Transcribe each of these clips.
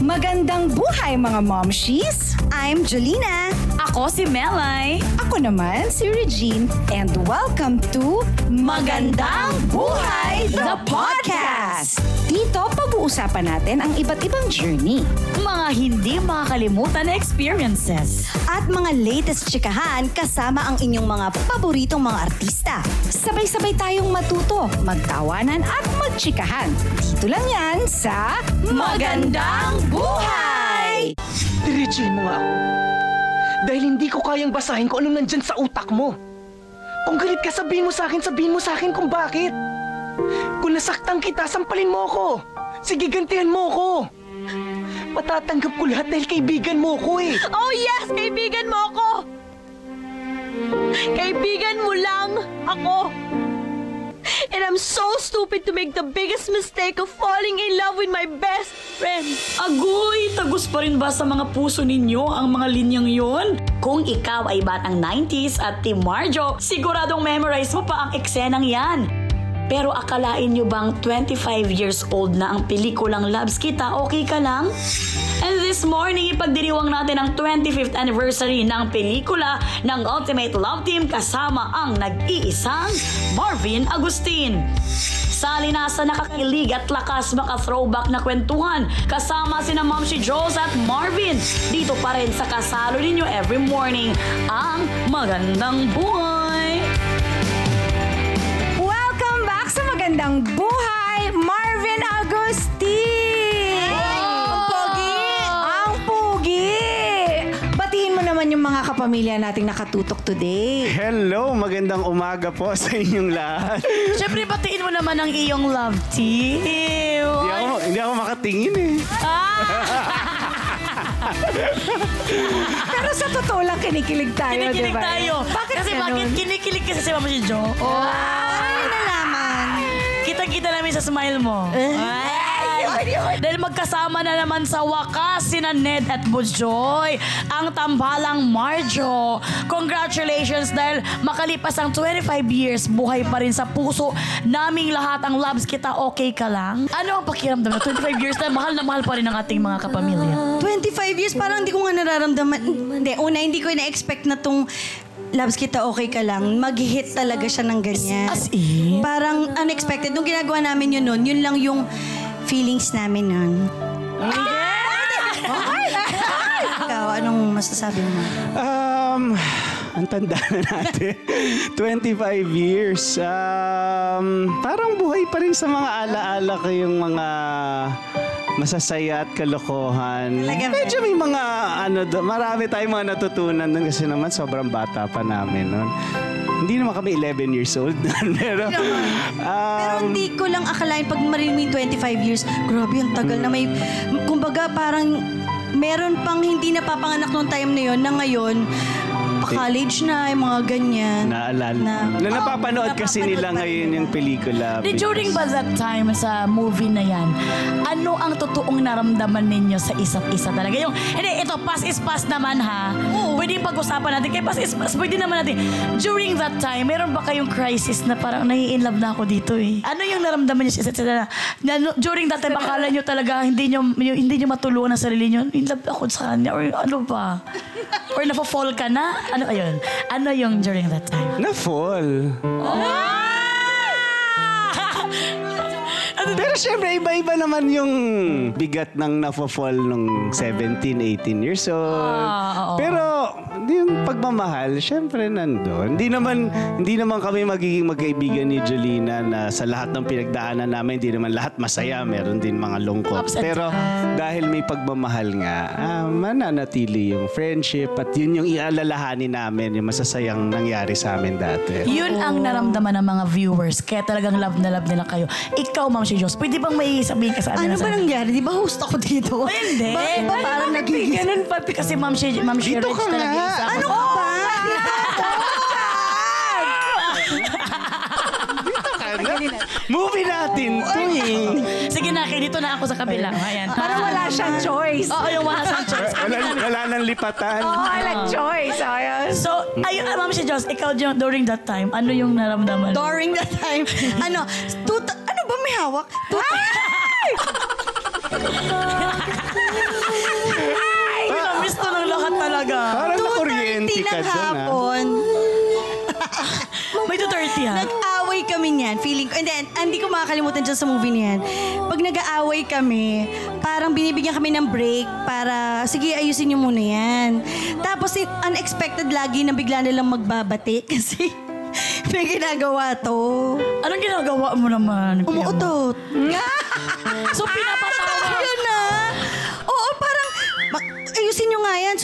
Magandang buhay mga momshies! I'm Jolina. Ako si Melay. Ako naman si Regine and welcome to Magandang Buhay the Podcast! Dito pag-uusapan natin ang iba't ibang journey. Mga hindi makakalimutan na experiences. At mga latest chikahan kasama ang inyong mga paboritong mga artista. Sabay-sabay tayong matuto, magtawanan at magchikahan. Dito lang yan sa Magandang Buhay! Diretsuhin mo nga ako. Dahil hindi ko kayang basahin kung anong nandyan sa utak mo. Kung galit ka, sabihin mo sa akin, sabihin mo sa akin kung bakit. Kung nasaktan kita, sampalin mo ako. Sige, gantihan mo ako. Matatanggap ko lahat dahil kaibigan mo ko eh. Oh yes! Kaibigan mo ako! Kaibigan mo lang ako! And I'm so stupid to make the biggest mistake of falling in love with my best friend. Agoy, tagus pa rin ba sa mga puso ninyo ang mga linyang yon? Kung ikaw ay batang 90s at Team Marjo, siguradong memorize mo pa ang eksenang yan. Pero akalain nyo bang 25 years old na ang pelikulang Loves Kita, okay ka lang? And this morning, ipagdiriwang natin ang 25th anniversary ng pelikula ng Ultimate Love Team kasama ang nag-iisang Marvin Agustin. Sali na sa nakakilig at lakas maka-throwback na kwentuhan kasama sina Ma'am si Jules at Marvin. Dito pa rin sa kasalo ninyo every morning ang Magandang Buhay! Welcome back sa Magandang Buhay, kapamilya nating nakatutok today. Hello, magandang umaga po sa inyong lahat. Siyempre, batiin mo naman ang iyong love team. hindi, ako, hindi ako makatingin eh. Pero sa totoo lang, kinikilig tayo, di Kinikilig ba? tayo. Bakit kasi ganun? bakit kinikilig kasi si Mama si Jo? Ay, nalaman. Kita-kita namin sa smile mo. Ay! Dahil magkasama na naman sa wakas sina Ned at Bujoy, ang tambalang Marjo. Congratulations dahil makalipas ang 25 years, buhay pa rin sa puso naming lahat ang loves kita, okay ka lang? Ano ang pakiramdam na 25 years na mahal na mahal pa rin ang ating mga kapamilya? 25 years, parang hindi ko nga nararamdaman. Hindi, una, hindi ko na-expect na tong Labs kita, okay ka lang. Mag-hit talaga siya ng ganyan. As in? Parang unexpected. Nung ginagawa namin yun nun, yun lang yung feelings namin nun. Ikaw, anong masasabi mo? Um, ang tanda na natin. 25 years. Um, parang buhay pa rin sa mga alaala ko yung mga masasaya at kalokohan. Talaga ba? Medyo may mga ano, do- marami tayong mga natutunan doon kasi naman sobrang bata pa namin noon. Hindi naman kami 11 years old. Pero Pero um, hindi ko lang akalain pag marinig mo yung 25 years, grabe, ang tagal na may... Kumbaga, parang meron pang hindi napapanganak noong time na yon na ngayon, pa-college na, yung mga ganyan. naalala. Na, Na, napapanood Oo, kasi napapanood nila ngayon yung pelikula. Di during ba that time sa movie na yan, ano ang totoong naramdaman ninyo sa isa't isa talaga? Yung, hindi, ito, pass is pass naman ha. Pwede pag-usapan natin. Kaya pass is pass, pwede naman natin. During that time, meron ba kayong crisis na parang nai-inlove na ako dito eh? Ano yung naramdaman niyo sa isa't isa na, na during that time, akala nyo talaga hindi nyo, hindi nyo matulungan ang sarili nyo? In love ako sa kanya or ano ba? Or nafo-fall ka na? Ano ayun? Ano yung during that time? Na-fall. Pero syempre, iba-iba naman yung bigat ng nafo-fall nung 17, 18 years old. Ah, oo. Pero yung pagmamahal, syempre nandun. Hindi naman, hindi naman kami magiging magkaibigan ni Jolina na sa lahat ng pinagdaanan namin, hindi naman lahat masaya. Meron din mga lungkot. Ups and Pero dahil may pagmamahal nga, ah, mananatili yung friendship at yun yung ialalahanin namin, yung masasayang nangyari sa amin dati. Yun ang naramdaman ng mga viewers. Kaya talagang love na love nila kayo. Ikaw, Ma'am si Diyos, pwede bang may sabihin ka sa amin? ano ba nangyari? Di ba host ako dito? Hindi. Bakit ba parang nagiging... Ganun pa. Kasi Ma'am si, Ma'am si Dito Rich ka talaga nga. Isa. Ano ka ba? Movie natin to eh. Sige na, dito na ako sa kabila. Ayan. Para wala siyang choice. Oo, yung wala sa choice. Wala, wala nang lipatan. Oo, walang choice. Ayun. So, ayun, ah, Ma'am si Diyos, ikaw dur- during that time, ano yung naramdaman? During that time, ano, tuta, ano ba may hawak? Tuta, ka ng dun, ah. hapon, May 230 ha? nag-away kami niyan. Feeling ko, and then, hindi ko makakalimutan dyan sa movie niyan. Pag nag-aaway kami, parang binibigyan kami ng break para, sige, ayusin niyo muna yan. Tapos, eh, unexpected lagi na bigla nilang magbabati kasi may ginagawa to. Anong ginagawa mo naman? Umuutot.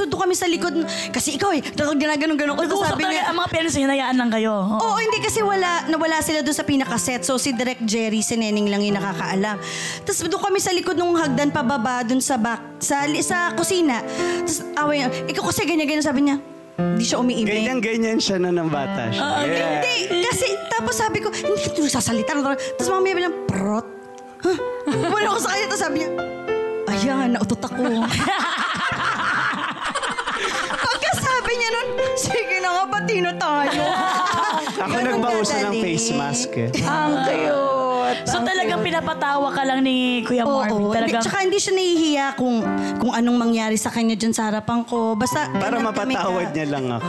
doon kami sa likod. Kasi ikaw eh, ginaganon-ganon ko. Tapos Nag-uusap sabi talaga, niya, ang mga parents hinayaan lang kayo. Oo. Oo, hindi kasi wala, nawala sila doon sa pinakaset. So si Direk Jerry, si Neneng lang yung nakakaalam. Tapos doon kami sa likod ng hagdan pababa doon sa back, sa, li- sa kusina. Tapos away niya, ikaw kasi ganyan-ganyan sabi niya. Hindi siya umiibig. Ganyan-ganyan siya na ng bata siya. Ah, Yeah. Hindi, kasi tapos sabi ko, hindi ka sasalita. Tapos mamaya bilang, prot. Huh? Wala ako sa kanya. Tapos sabi niya, ayan, nautot ako. Pagkasabi niya nun, sige na nga, patino tayo. Ako Ganun nagpauso ng kadali. face mask eh. Ang cute. So talagang pinapatawa ka lang ni Kuya Marvin. Oo, Talagang, hindi, tsaka hindi siya nahihiya kung kung anong mangyari sa kanya dyan sa harapan ko. Basta, Para ganun kami mapatawad ka- niya lang ako.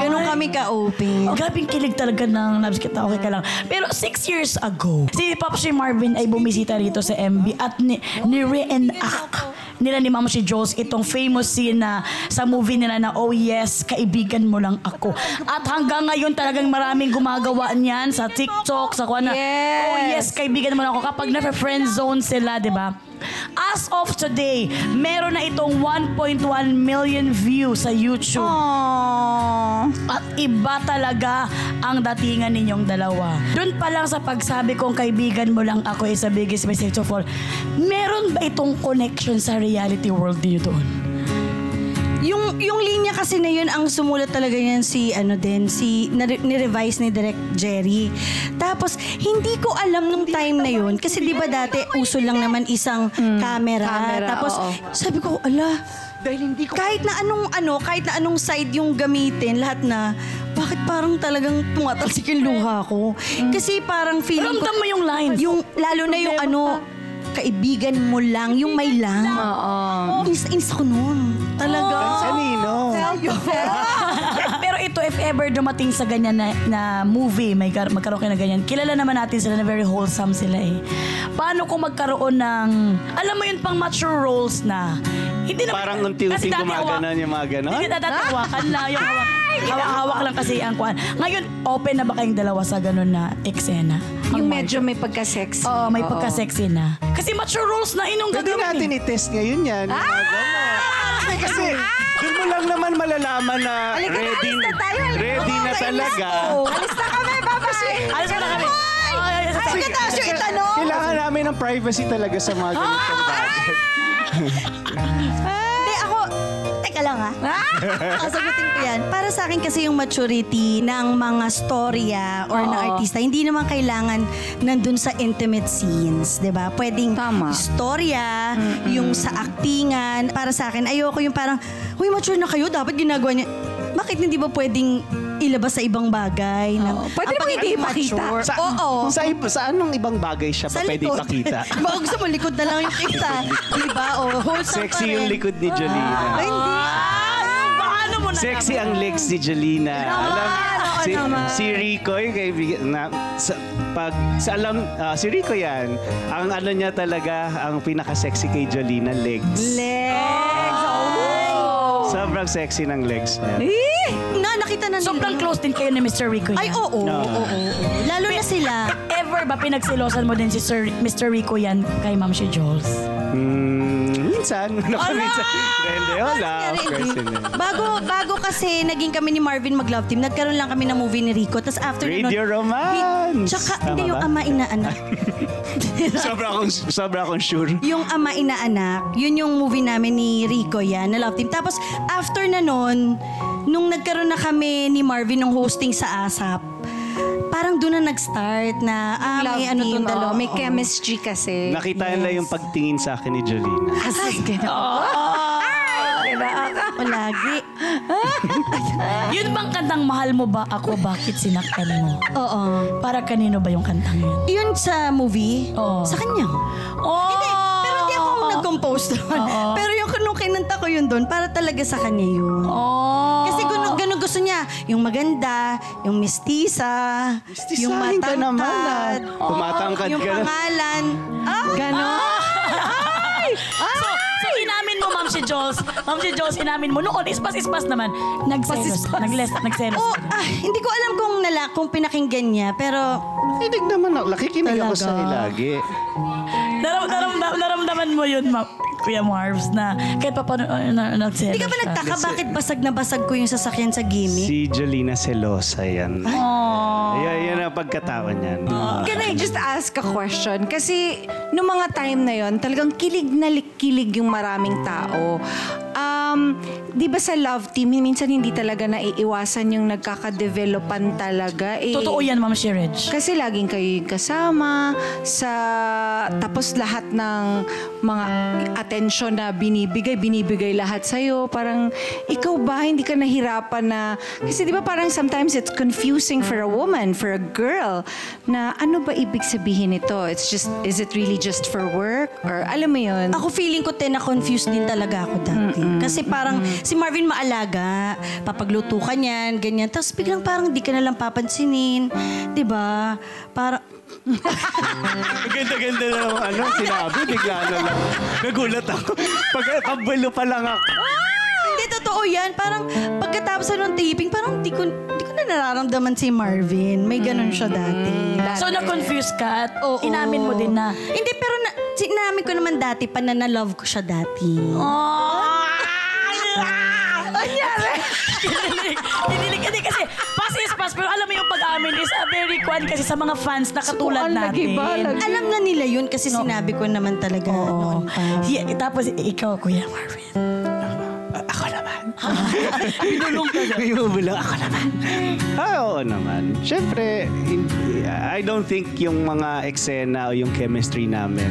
Ganun kami ka-open. Oh, grabing kilig talaga ng Labs kita. Okay ka lang. Pero six years ago, si Pop si Marvin ay bumisita rito sa MB at ni, ni reenact nila ni Mama si Jules itong famous scene na sa movie nila na Oh Yes, Kaibigan Mo Lang Ako. At hanggang ngayon talagang maraming gumagawa niyan sa TikTok, sa kuha na Yes. Oh Yes, Kaibigan Mo Lang Ako. Kapag na-friend zone sila, di ba? As of today, meron na itong 1.1 million views sa YouTube. Aww. At iba talaga ang datingan ninyong dalawa. Doon pa lang sa pagsabi kong kaibigan mo lang ako is the biggest mistake of all, meron ba itong connection sa reality world niyo doon? Yung yung linya kasi na yun ang sumulat talaga yan si ano din si na, ni-revise ni Direk Jerry. Tapos hindi ko alam nung time na yun kasi 'di ba dati uso lang naman isang camera. camera, Tapos oo. sabi ko, ala, Dahil hindi ko... kahit na anong ano, kahit na anong side yung gamitin, lahat na, bakit parang talagang tumatalsik yung luha ko? Kasi parang feeling ko, Ramdam mo yung lines. yung, lalo na yung ano, kaibigan mo lang, yung may lang. Oo. Inis-inis ako noon. Talaga. Kanino? Pero ito, if ever dumating sa ganyan na, na movie, may kar- magkaroon kayo na ganyan, kilala naman natin sila na very wholesome sila eh. Paano kung magkaroon ng, alam mo yun, pang mature roles na, hindi na, Parang unti-unti dati gumaganon yung mga ganon? Hindi na dati hawakan na yung hawak, hawak-hawak lang kasi ang kwan. Ngayon, open na ba kayong dalawa sa ganun na eksena? Yung Ang medyo may pagka-sexy. Oo, may pagka-sexy na. Kasi mature roles na inong Pwede gagawin natin eh. i-test ngayon yan. yung ganon. Hindi kasi, doon mo lang naman malalaman na Halika na, ready, alis na tayo, halika. ready na talaga. Alis na kami, bye-bye. Alis na kami. Ay, ay, ay, ay. Sige, Tasyo, itanong. Kailangan namin ng privacy talaga sa mga ganitong bagay. Hindi, ako, teka lang ha. Kasagutin ko yan. Para sa akin kasi yung maturity ng mga storya or ng artista, hindi naman kailangan nandun sa intimate scenes, di ba? Pwedeng Tama. storya, yung sa actingan. Para sa akin, ayoko yung parang, huy, mature na kayo, dapat ginagawa niya. Bakit hindi ba pwedeng ilabas sa ibang bagay? ng- Oo. Pwede naman hindi mature? Sa, Oo. Sa, sa anong ibang bagay siya pa pwede ipakita? Baka gusto mo, likod na lang yung kita. Di ba? O, wholesome Sexy pa yung likod ni Jolina. Ay, hindi. Ah, paano mo na Sexy ang legs ni Jolina. Alam, si, si Rico, yung kaibigan, na, sa, pag, sa alam, ah, si Rico yan, ang ano niya talaga, ang pinaka-sexy kay Jolina, legs. Legs. Sobrang sexy ng legs niya. Eh! Na, nakita na nila. Sobrang close din kayo ni Mr. Rico yan. Ay, oo, oo, oo, oo. Lalo na sila. Ever ba pinagsilosan mo din si Sir Mr. Rico yan kay Ma'am si Jules? Hmm, minsan. Naku, minsan. Hindi, wala. Nangyari, Of course, hindi. hindi. Bago, bago kasi naging kami ni Marvin mag-love team, nagkaroon lang kami ng movie ni Rico. Tapos after na nun- Radio romance. Tsaka, Tama hindi yung ba? ama inaanak. sobra akong, sobra akong sure. yung ama inaanak, yun yung movie namin ni Rico yan, na love team. Tapos after na nun, nung nagkaroon na kami ni Marvin ng hosting sa ASAP, parang doon na nag-start na, ah, Love may ano team, tong dalawa. oo. May oo. chemistry kasi. Nakita nila yung pagtingin sa akin ni Jolina. Asas O lagi. Yun bang kantang mahal mo ba ako, bakit sinaktan mo? Oo. Para kanino ba yung kantang yun? Yun sa movie? Oo. Sa kanya. Oh! Hindi, pero hindi ako nag compose naman. Pero yung nung kinanta ko yun doon, para talaga sa kanya yun. Oh. Kasi ganun, ganun gusto niya. Yung maganda, yung mistisa, yung Stisahin ka naman matangkad, ah. Tumatangkad yung ka na. pangalan. Ah, Ganon. So, so si Jules. Ma'am si Jules, inamin mo. Noon, ispas-ispas naman. Nagselos. Nagles, nagselos. oh, ah, hindi ko alam kung nala, kung pinakinggan niya, pero Kinig naman ako. Nakikinig ako Talaga? sa'yo lagi. Naram, naram, naram, naramdaman mo yun, Ma Kuya Marvs, na kahit pa paano uh, na, nagselos hindi ka ba siya. nagtaka bakit basag na basag ko yung sasakyan sa gimmick? Si Jolina Selosa yan. Aww. Yan, yan ang pagkatao niyan. Can I just ask a question? Kasi nung mga time na yon, talagang kilig na li- kilig yung maraming tao. Um, di ba sa love team, minsan hindi talaga naiiwasan yung nagkakadevelopan talaga. Eh. Totoo yan, Ma'am si Reg. Kasi laging kayo yung kasama sa tapos lahat ng mga attention na binibigay, binibigay lahat sa'yo. Parang ikaw ba hindi ka nahirapan na kasi 'di ba parang sometimes it's confusing for a woman, for a girl na ano ba ibig sabihin nito? It's just is it really just for work or alam mo 'yun? Ako feeling ko te na confused din talaga ako dati. Kasi parang si Marvin maalaga, papagluto ka niyan, ganyan. Tapos biglang parang di ka na lang papansinin. 'Di ba? Para Ganda-ganda na ng ano, sinabi, bigla na lang. Nagulat ako. Pag pabalo pa lang ako. hindi totoo 'yan. Parang pagkatapos ng taping, parang di ko di ko na nararamdaman si Marvin. May ganun siya dati. So, na-confuse ka at Oo. inamin mo din na, Hindi, pero na, sinamin ko naman dati pa na na-love ko siya dati. Kinilig. Pag-amin is a very kwan kasi sa mga fans na katulad Subukan, natin. lagi ba? Lagi. Alam na nila yun kasi sinabi ko naman talaga noon pa. Yeah, tapos ikaw, Kuya Marvin. Ako naman. Pinulong ka siya. Binubulong ako naman. Ah, oo naman. Siyempre, I don't think yung mga eksena o yung chemistry namin,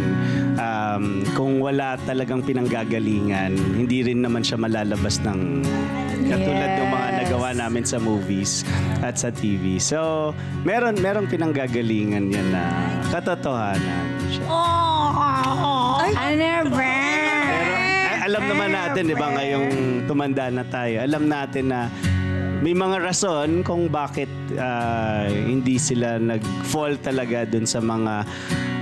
um, kung wala talagang pinanggagalingan, hindi rin naman siya malalabas ng katulad ng mga nagawa namin sa movies at sa TV. So, meron merong pinanggagalingan yan na katotohanan siya. Ano ba? Alam naman natin, di ba, ngayong tumanda na tayo, alam natin na may mga rason kung bakit ah, hindi sila nag-fall talaga dun sa mga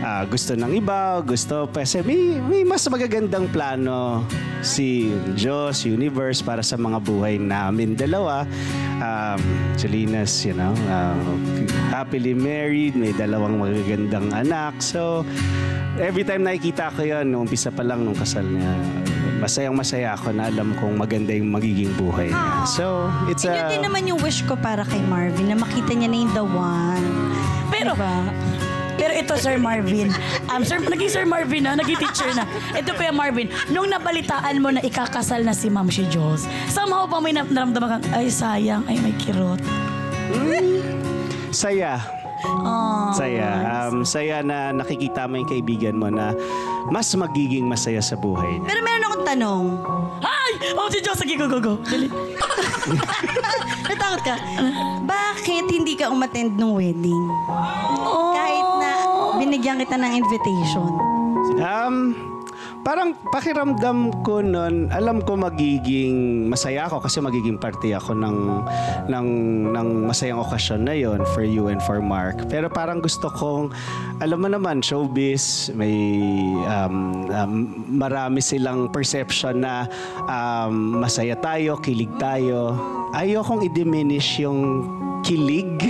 ah, gusto ng iba, gusto kasi may, may mas magagandang plano si Diyos, universe para sa mga buhay namin dalawa. Um, Jolinas, you know, ah, happily married, may dalawang magagandang anak. So, every time nakikita ko yun, nung umpisa pa lang nung kasal niya, masayang masaya ako na alam kong maganda yung magiging buhay niya. So, it's And yun a... din naman yung wish ko para kay Marvin, na makita niya na yung the one. Pero, pero ito, Sir Marvin. Um, sir, naging Sir Marvin na, naging teacher na. Ito, Kuya Marvin, nung nabalitaan mo na ikakasal na si Ma'am si Jules, somehow pa may naramdaman kang, ay sayang, ay may kirot. Saya. Oh. Saya. Um, saya na nakikita mo yung kaibigan mo na mas magiging masaya sa buhay niya. Pero meron akong tanong. Ay! Ma'am si Jules, sige, go, go, go. Dali. Natakot ka? Bakit hindi ka umattend ng wedding? Na binigyan kita ng invitation. Um, parang pakiramdam ko nun, alam ko magiging masaya ako kasi magiging parte ako ng, ng, ng masayang okasyon na yon for you and for Mark. Pero parang gusto kong, alam mo naman, showbiz, may um, um, marami silang perception na um, masaya tayo, kilig tayo. Ayokong i-diminish yung kilig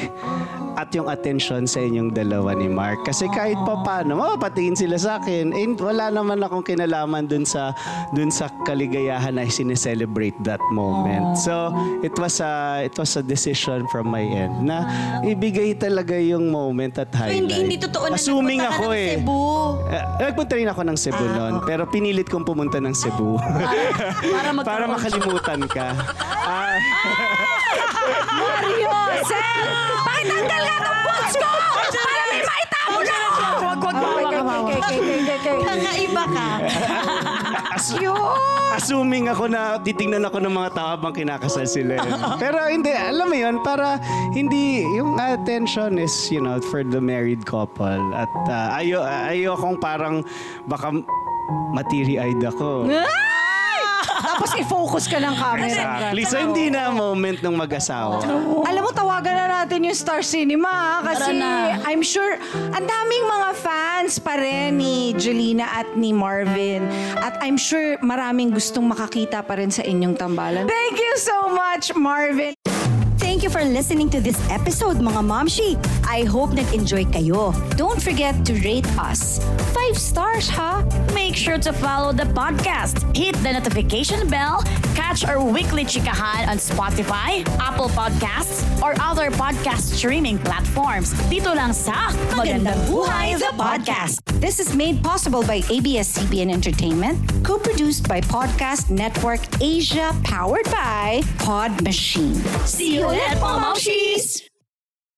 at yung attention sa inyong dalawa ni Mark. Kasi kahit pa paano, mapapatingin sila sa akin. And wala naman akong kinalaman dun sa dun sa kaligayahan na sineselebrate that moment. So, it was a it was a decision from my end na ibigay talaga yung moment at So, highlight. hindi, hindi totoo na Assuming nagpunta ka ako ng eh. Cebu. Eh, nagpunta rin ako ng Cebu Ah, noon, pero pinilit kong pumunta ng Cebu. Para para makalimutan ka. Ah, Mario, Sir! Pakitanggal nga ng boots ko! Para may maitamo na! Wag, wag, wag, wag, wag, wag. Kakaiba ka. as- assuming ako na titingnan ako ng mga tao habang kinakasal sila. eh. Pero hindi, alam mo yun, para hindi, yung attention is, you know, for the married couple. At uh, ayo, ayo kong parang baka matiri-eyed ako. Tapos i-focus ka ng camera. Exactly. So hindi na moment ng mag-asawa. Alam mo, tawagan na natin yung Star Cinema ha? kasi Tara na. I'm sure ang daming mga fans pa rin ni Jelina at ni Marvin. At I'm sure maraming gustong makakita pa rin sa inyong tambalan. Thank you so much, Marvin. Thank you for listening to this episode, mga Momshi. I hope nag-enjoy kayo. Don't forget to rate us. Five stars, ha? Make sure to follow the podcast, hit the notification bell, catch our weekly chikahan on Spotify, Apple Podcasts, or other podcast streaming platforms. Dito lang sa Magandang Buhay the Podcast. This is made possible by ABS-CBN Entertainment, co-produced by Podcast Network Asia, powered by Pod Machine. See you ulit, mga Momshies!